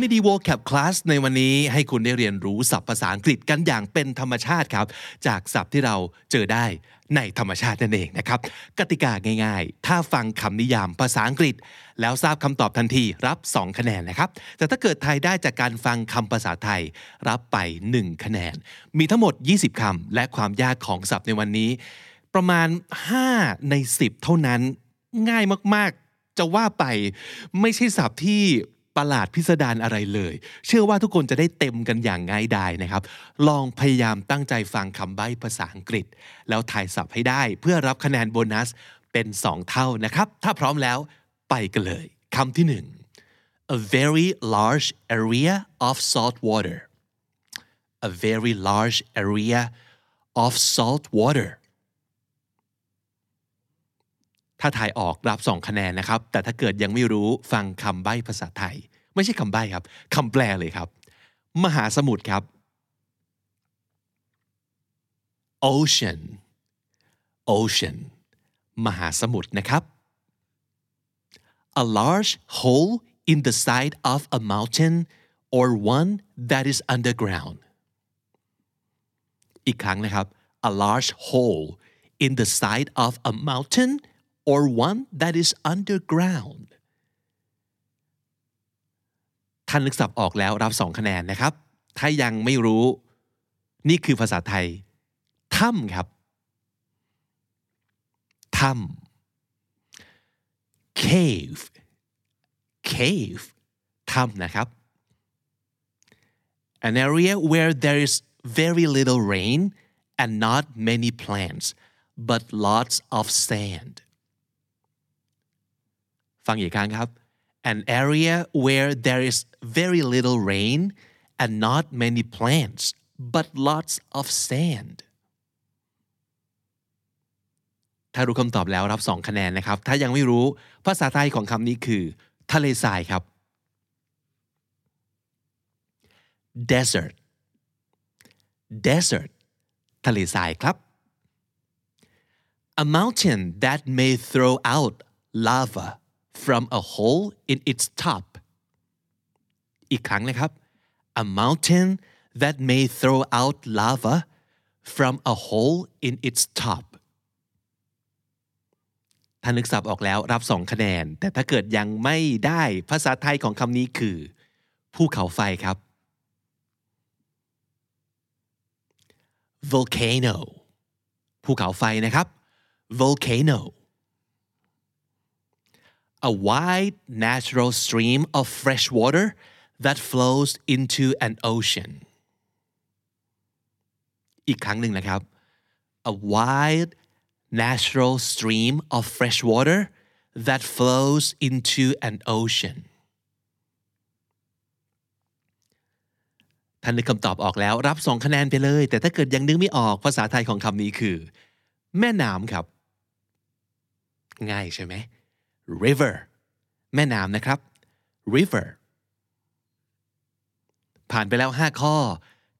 คำนี้ดี vocab class ในวันนี้ให้คุณได้เรียนรู้ศัพท์ภาษาอังกฤษกันอย่างเป็นธรรมชาติครับ จากศัพท์ที่เราเจอได้ในธรรมชาตินั่นเองนะครับ กติกาง่ายๆ ถ้าฟังคำนิยามภาษาอังกฤษ แล้วทราบคำตอบทันทีรับ 2 คะแนนนะครับ แต่ถ้าเกิดไทยได้จากการฟังคำภาษาไทยรับไป 1 คะแนน มีทั้งหมด 20คำและความยากของศัพท์ในวันนี้ ประมาณ 5 ใน 10 เท่านั้น ง่ายมากๆ จะว่าไปไม่ใช่ศัพท์ที่ ประหลาดพิสดารอะไรเลย เชื่อว่าทุกคนจะได้เต็มกันอย่างง่ายดายนะครับ ลองพยายามตั้งใจฟังคำใบ้ภาษาอังกฤษ แล้วถ่ายศัพท์ให้ได้เพื่อรับคะแนนโบนัสเป็น 2 เท่านะครับ ถ้าพร้อมแล้วไปกันเลยคำที่ 1 a very large area of salt water a very large area of salt water ถ้าถ่ายออกรับ 2 คะแนนนะครับ แต่ถ้าเกิดยังไม่รู้ฟังคำใบ้ภาษาไทย ไม่ใช่คำใบ้ครับคำแปลเลยครับ มหาสมุทรครับ ocean ocean มหาสมุทรนะครับ a large hole in the side of a mountain or one that is underground อีกครั้งนะครับ a large hole in the side of a mountain or one that is underground ท่านนึกศัพท์ออกแล้วรับ 2 คะแนนนะครับ ถ้ายังไม่รู้ นี่คือภาษาไทย ถ้ำครับ ถ้ำ cave cave ถ้ำนะครับ an area where there is very little rain and not many plants but lots of sand ฟังอีกครั้งครับ an area where there is very little rain and not many plants but lots of sand ถ้ารู้คำตอบแล้วรับ 2 คะแนนนะครับ ถ้ายังไม่รู้ภาษาไทยของคำนี้คือ ทะเลทรายครับ desert desert ทะเลทรายครับ a mountain that may throw out lava from a hole in its top อีกครั้งนะครับ a mountain that may throw out lava from a hole in its top ถ้านึกศัพท์ออกแล้วรับ 2 คะแนน แต่ถ้าเกิดยังไม่ได้ภาษาไทยของคำนี้คือภูเขาไฟครับ volcano ภูเขาไฟนะครับ volcano a wide natural stream of fresh water that flows into an ocean อีกครั้งหนึ่งนะครับ a wide natural stream of fresh water that flows into an ocean ท่านนึกคำตอบออกแล้วรับ2คะแนนไปเลย แต่ถ้าเกิดยังนึกไม่ออกภาษาไทยของคำนี้คือ แม่น้ำครับ ง่ายใช่ไหม river แม่น้ำนะครับ river ผ่านไปแล้ว 5 ข้อ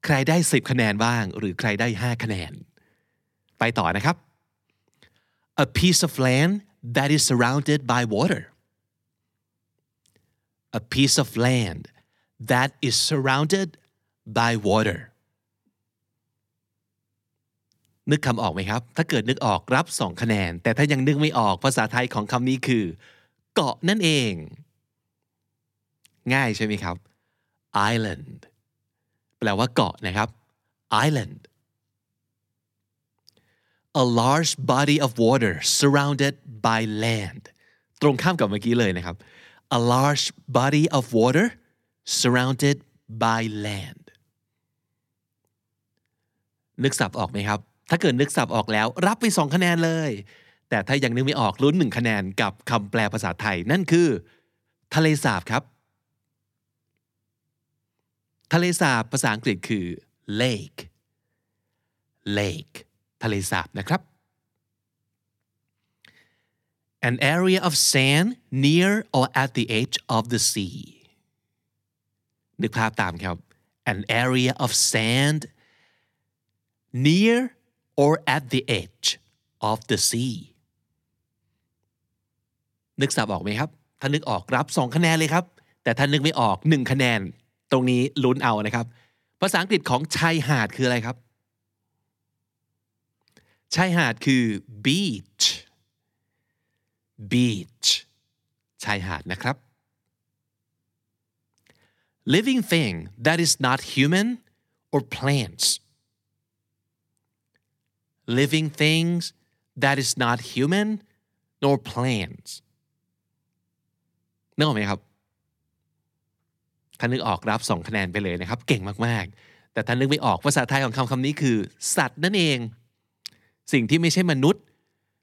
ใครได้ 10 คะแนนบ้าง หรือใครได้ 5 คะแนน ไปต่อนะครับ a piece of land that is surrounded by water a piece of land that is surrounded by water นึกคำออกไหมครับ ถ้าเกิดนึกออกรับ 2 คะแนน แต่ถ้ายังนึกไม่ออกภาษาไทยของคำนี้คือ เกาะนั่นเอง ง่ายใช่ไหมครับ island แปลว่าเกาะนะครับ island a large body of water surrounded by land ตรงข้ามกับเมื่อกี้เลยนะครับ a large body of water surrounded by land นึกสับออกไหมครับ ถ้าเกิดนึกสับออกแล้ว รับไป 2 คะแนนเลย แต่ถ้ายังนึกไม่ออกลุ้น1คะแนนกับคำแปลภาษาไทย นั่นคือ ทะเลสาบครับ ทะเลสาบภาษาอังกฤษคือ lake lake ทะเลสาบนะครับ an area of sand near or at the edge of the sea นึกภาพตามครับ an area of sand near or at the edge of the sea นึกสับออกไหมครับ ถ้านึกออกรับ 2 คะแนนเลยครับ แต่ถ้านึกไม่ออก 1 คะแนน ตรงนี้ลุ้นเอานะครับ ภาษาอังกฤษของชายหาดคืออะไรครับ ชายหาดคือ beach beach ชายหาดนะครับ living thing that is not human or plants living things that is not human nor plants นึกออกไหมครับถ้านึกออกรับสองคะแนนไปเลยนะครับ เก่งมากๆ แต่ถ้านึกไม่ออกภาษาไทยของคำคำนี้คือ สัตว์นั่นเอง สิ่งที่ไม่ใช่มนุษย์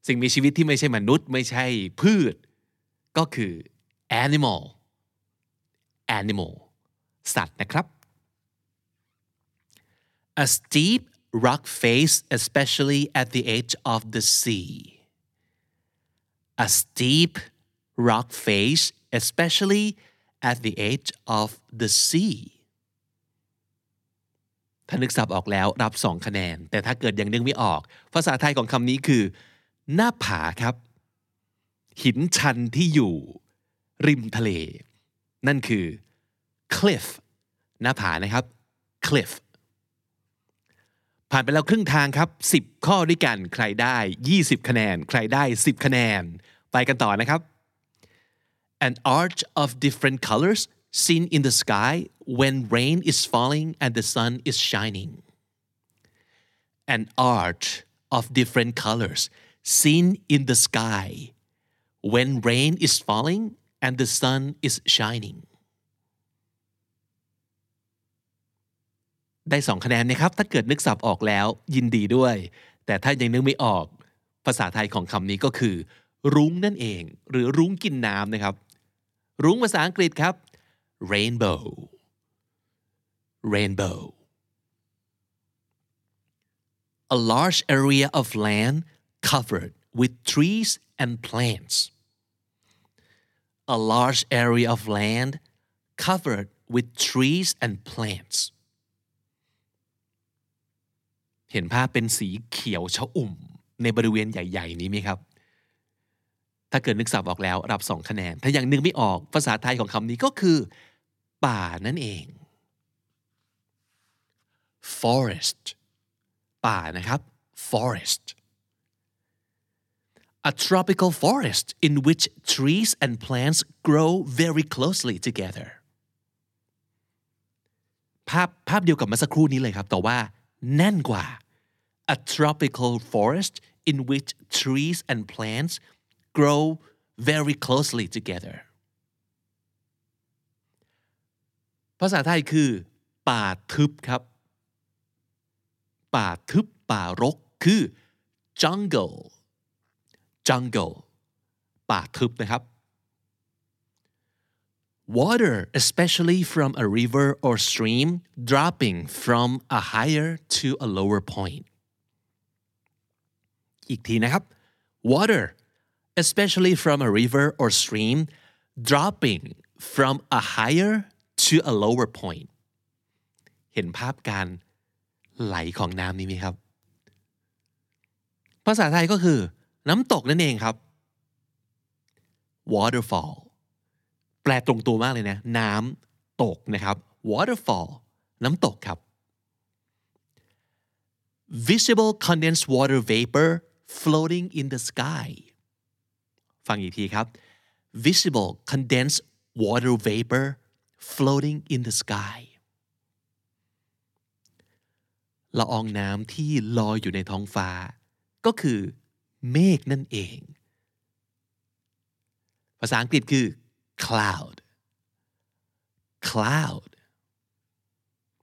สิ่งมีชีวิตที่ไม่ใช่มนุษย์ ไม่ใช่พืช ก็คือ animal animal สัตว์นะครับ a steep rock face especially at the edge of the sea a steep rock face especially at the edge of the sea ถ้านึกสับออกแล้วรับสองคะแนน แต่ถ้าเกิดยังนึกไม่ออก ภาษาไทยของคำนี้คือ หน้าผาครับ หินชันที่อยู่ ริมทะเล นั่นคือ cliff หน้าผานะครับ cliff ผ่านไปแล้วครึ่งทางครับ 10 ข้อด้วยกันใครได้ 20 คะแนน ใครได้ 10 คะแนน ไปกันต่อนะครับ an arch of different colors seen in the sky when rain is falling and the sun is shining an arch of different colors seen in the sky when rain is falling and the sun is shining ได้สองคะแนนนะครับ ถ้าเกิดนึกสับออกแล้วยินดีด้วย แต่ถ้ายังนึกไม่ออก ภาษาไทยของคำนี้ก็คือ รุ้งนั่นเอง หรือรุ้งกินน้ำนะครับ รุ้งภาษาอังกฤษครับ rainbow rainbow a large area of land covered with trees and plants a large area of land covered with trees and plants เห็นภาพเป็นสีเขียวชะอุ่ม ในบริเวณใหญ่ ๆ นี้ไหมครับ ถ้าเกิดนึกสับออกแล้วรับสองคะแนน ถ้ายังนึกไม่ออกภาษาไทยของคำนี้ก็คือ ป่านั่นเอง forest ป่านะครับ forest a tropical forest in which trees and plants grow very closely together ภาพภาพเดียวกับเมื่อสักครู่นี้เลยครับ แต่ว่า แน่นกว่า a tropical forest in which trees and plants grow very closely together ภาษาไทยคือ ป่าทึบครับ ป่าทึบป่ารกคือ jungle jungle ป่าทึบนะครับ water especially from a river or stream dropping from a higher to a lower point อีกทีนะครับ water especially from a river or stream dropping from a higher to a lower point เห็นภาพการไหลของน้ำนี้ไหมครับ ภาษาไทยก็คือ น้ำตกนั่นเองครับ waterfall แปลตรงตัวมากเลยนะ น้ำตกนะครับ waterfall น้ำตกครับ visible condensed water vapor floating in the sky ฟังอีกทีครับ visible condensed water vapor floating in the sky ละอองน้ำที่ลอยอยู่ในท้องฟ้า ก็คือเมฆนั่นเอง ภาษาอังกฤษคือ cloud cloud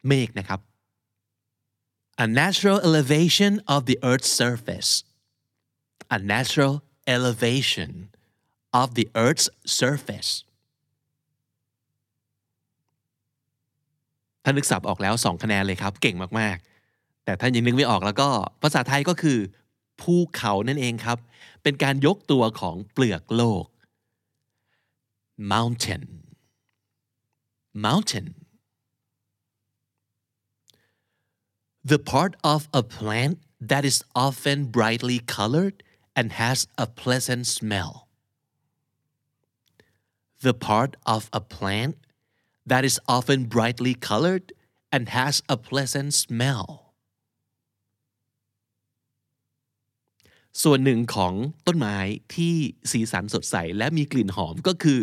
เมฆนะครับ a natural elevation of the earth's surface a natural elevation of the earth's surface ถ้านึกสับออกแล้ว2คะแนนเลยครับ เก่งมากๆ แต่ถ้านยังนึกไม่ออกแล้วก็ภาษาไทยก็คือภูเขานั่นเองครับ เป็นการยกตัวของเปลือกโลก mountain mountain the part of a plant that is often brightly colored and has a pleasant smell the part of a plant that is often brightly colored and has a pleasant smell ส่วนหนึ่งของต้นไม้ที่สีสันสดใสและมีกลิ่นหอมก็คือ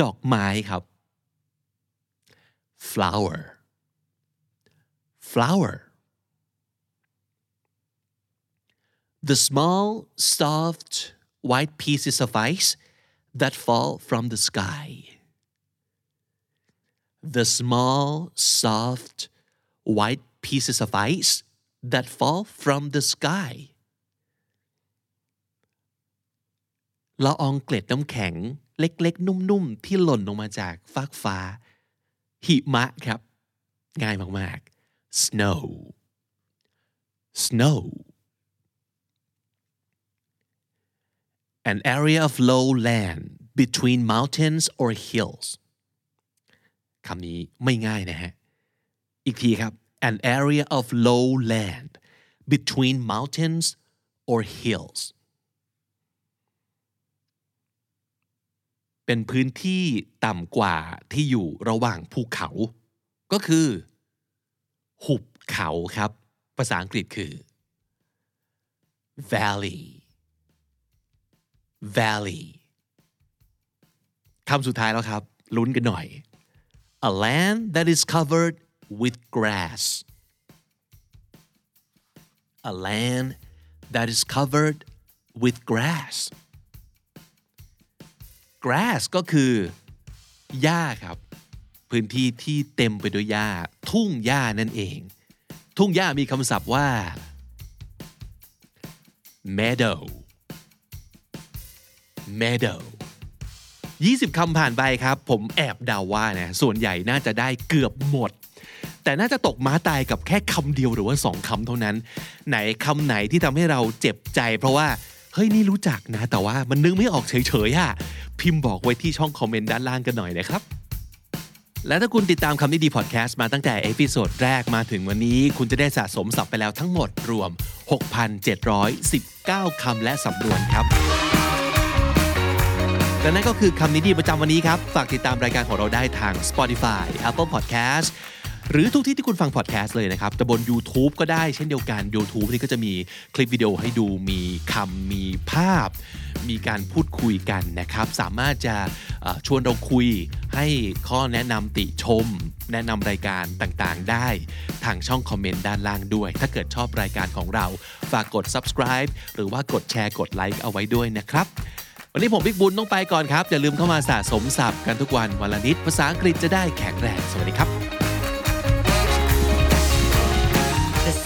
ดอกไม้ครับ flower flower the small soft white pieces of ice that fall from the sky the small soft white pieces of ice that fall from the sky ละอองเกล็ดน้ำแข็ง เล็กๆ นุ่มๆ ที่หล่นลงมาจากฟากฟ้า หิมะครับ ง่ายมากๆ snow snow an area of low land between mountains or hills คำนี้ไม่ง่ายนะฮะ อีกทีครับ an area of low land between mountains or hills เป็นพื้นที่ต่ำกว่าที่อยู่ระหว่างภูเขา ก็คือ หุบเขาครับ ภาษาอังกฤษคือ valley valley คำสุดท้ายแล้วครับ ลุ้นกันหน่อย a land that is covered with grass a land that is covered with grass grass ก็คือหญ้าครับ พื้นที่ที่เต็มไปด้วยหญ้า ทุ่งหญ้านั่นเอง ทุ่งหญ้ามีคำศัพท์ว่า meadow meadow 20คำผ่านไปครับ ผมแอบเดาว่านะส่วนใหญ่น่าจะได้เกือบหมด แต่น่าจะตกม้าตายกับแค่คำเดียวหรือว่าสองคำเท่านั้น ไหนคำไหนที่ทำให้เราเจ็บใจ เพราะว่าเฮ้ยนี่รู้จักนะ แต่ว่ามันนึกไม่ออกเฉยๆอะ พิมพ์บอกไว้ที่ช่องคอมเมนต์ด้านล่างกันหน่อยนะครับ และถ้าคุณติดตามคำนี้ดีพอดแคสต์มาตั้งแต่ episode แรกมาถึงวันนี้ คุณจะได้สะสมศัพท์ไปแล้วทั้งหมดรวม 6,719 คำและสำนวนครับและนั่นก็คือคำนี้ดีประจำวันนี้ครับ ฝากติดตามรายการของเราได้ทาง Spotify Apple Podcast หรือทุกที่ที่คุณฟังพอดแคสต์เลยนะครับ แต่บน YouTube ก็ได้เช่นเดียวกัน YouTube นี่ก็จะมีคลิปวิดีโอให้ดูมีคำมีภาพ มีการพูดคุยกันนะครับ สามารถจะชวนเราคุยให้ข้อแนะนำติชม แนะนำรายการต่างๆ ได้ทางช่องคอมเมนต์ด้านล่างด้วย ถ้าเกิดชอบรายการของเรา ฝากกด subscribe หรือว่ากดแชร์กดไลค์เอาไว้ด้วยนะครับวันนี้ผมบิ๊กบุญต้องไปก่อนครับ อย่าลืมเข้ามาสะสมศัพท์กันทุกวันวันละนิด ภาษาอังกฤษจะได้แข็งแรง สวัสดีครับ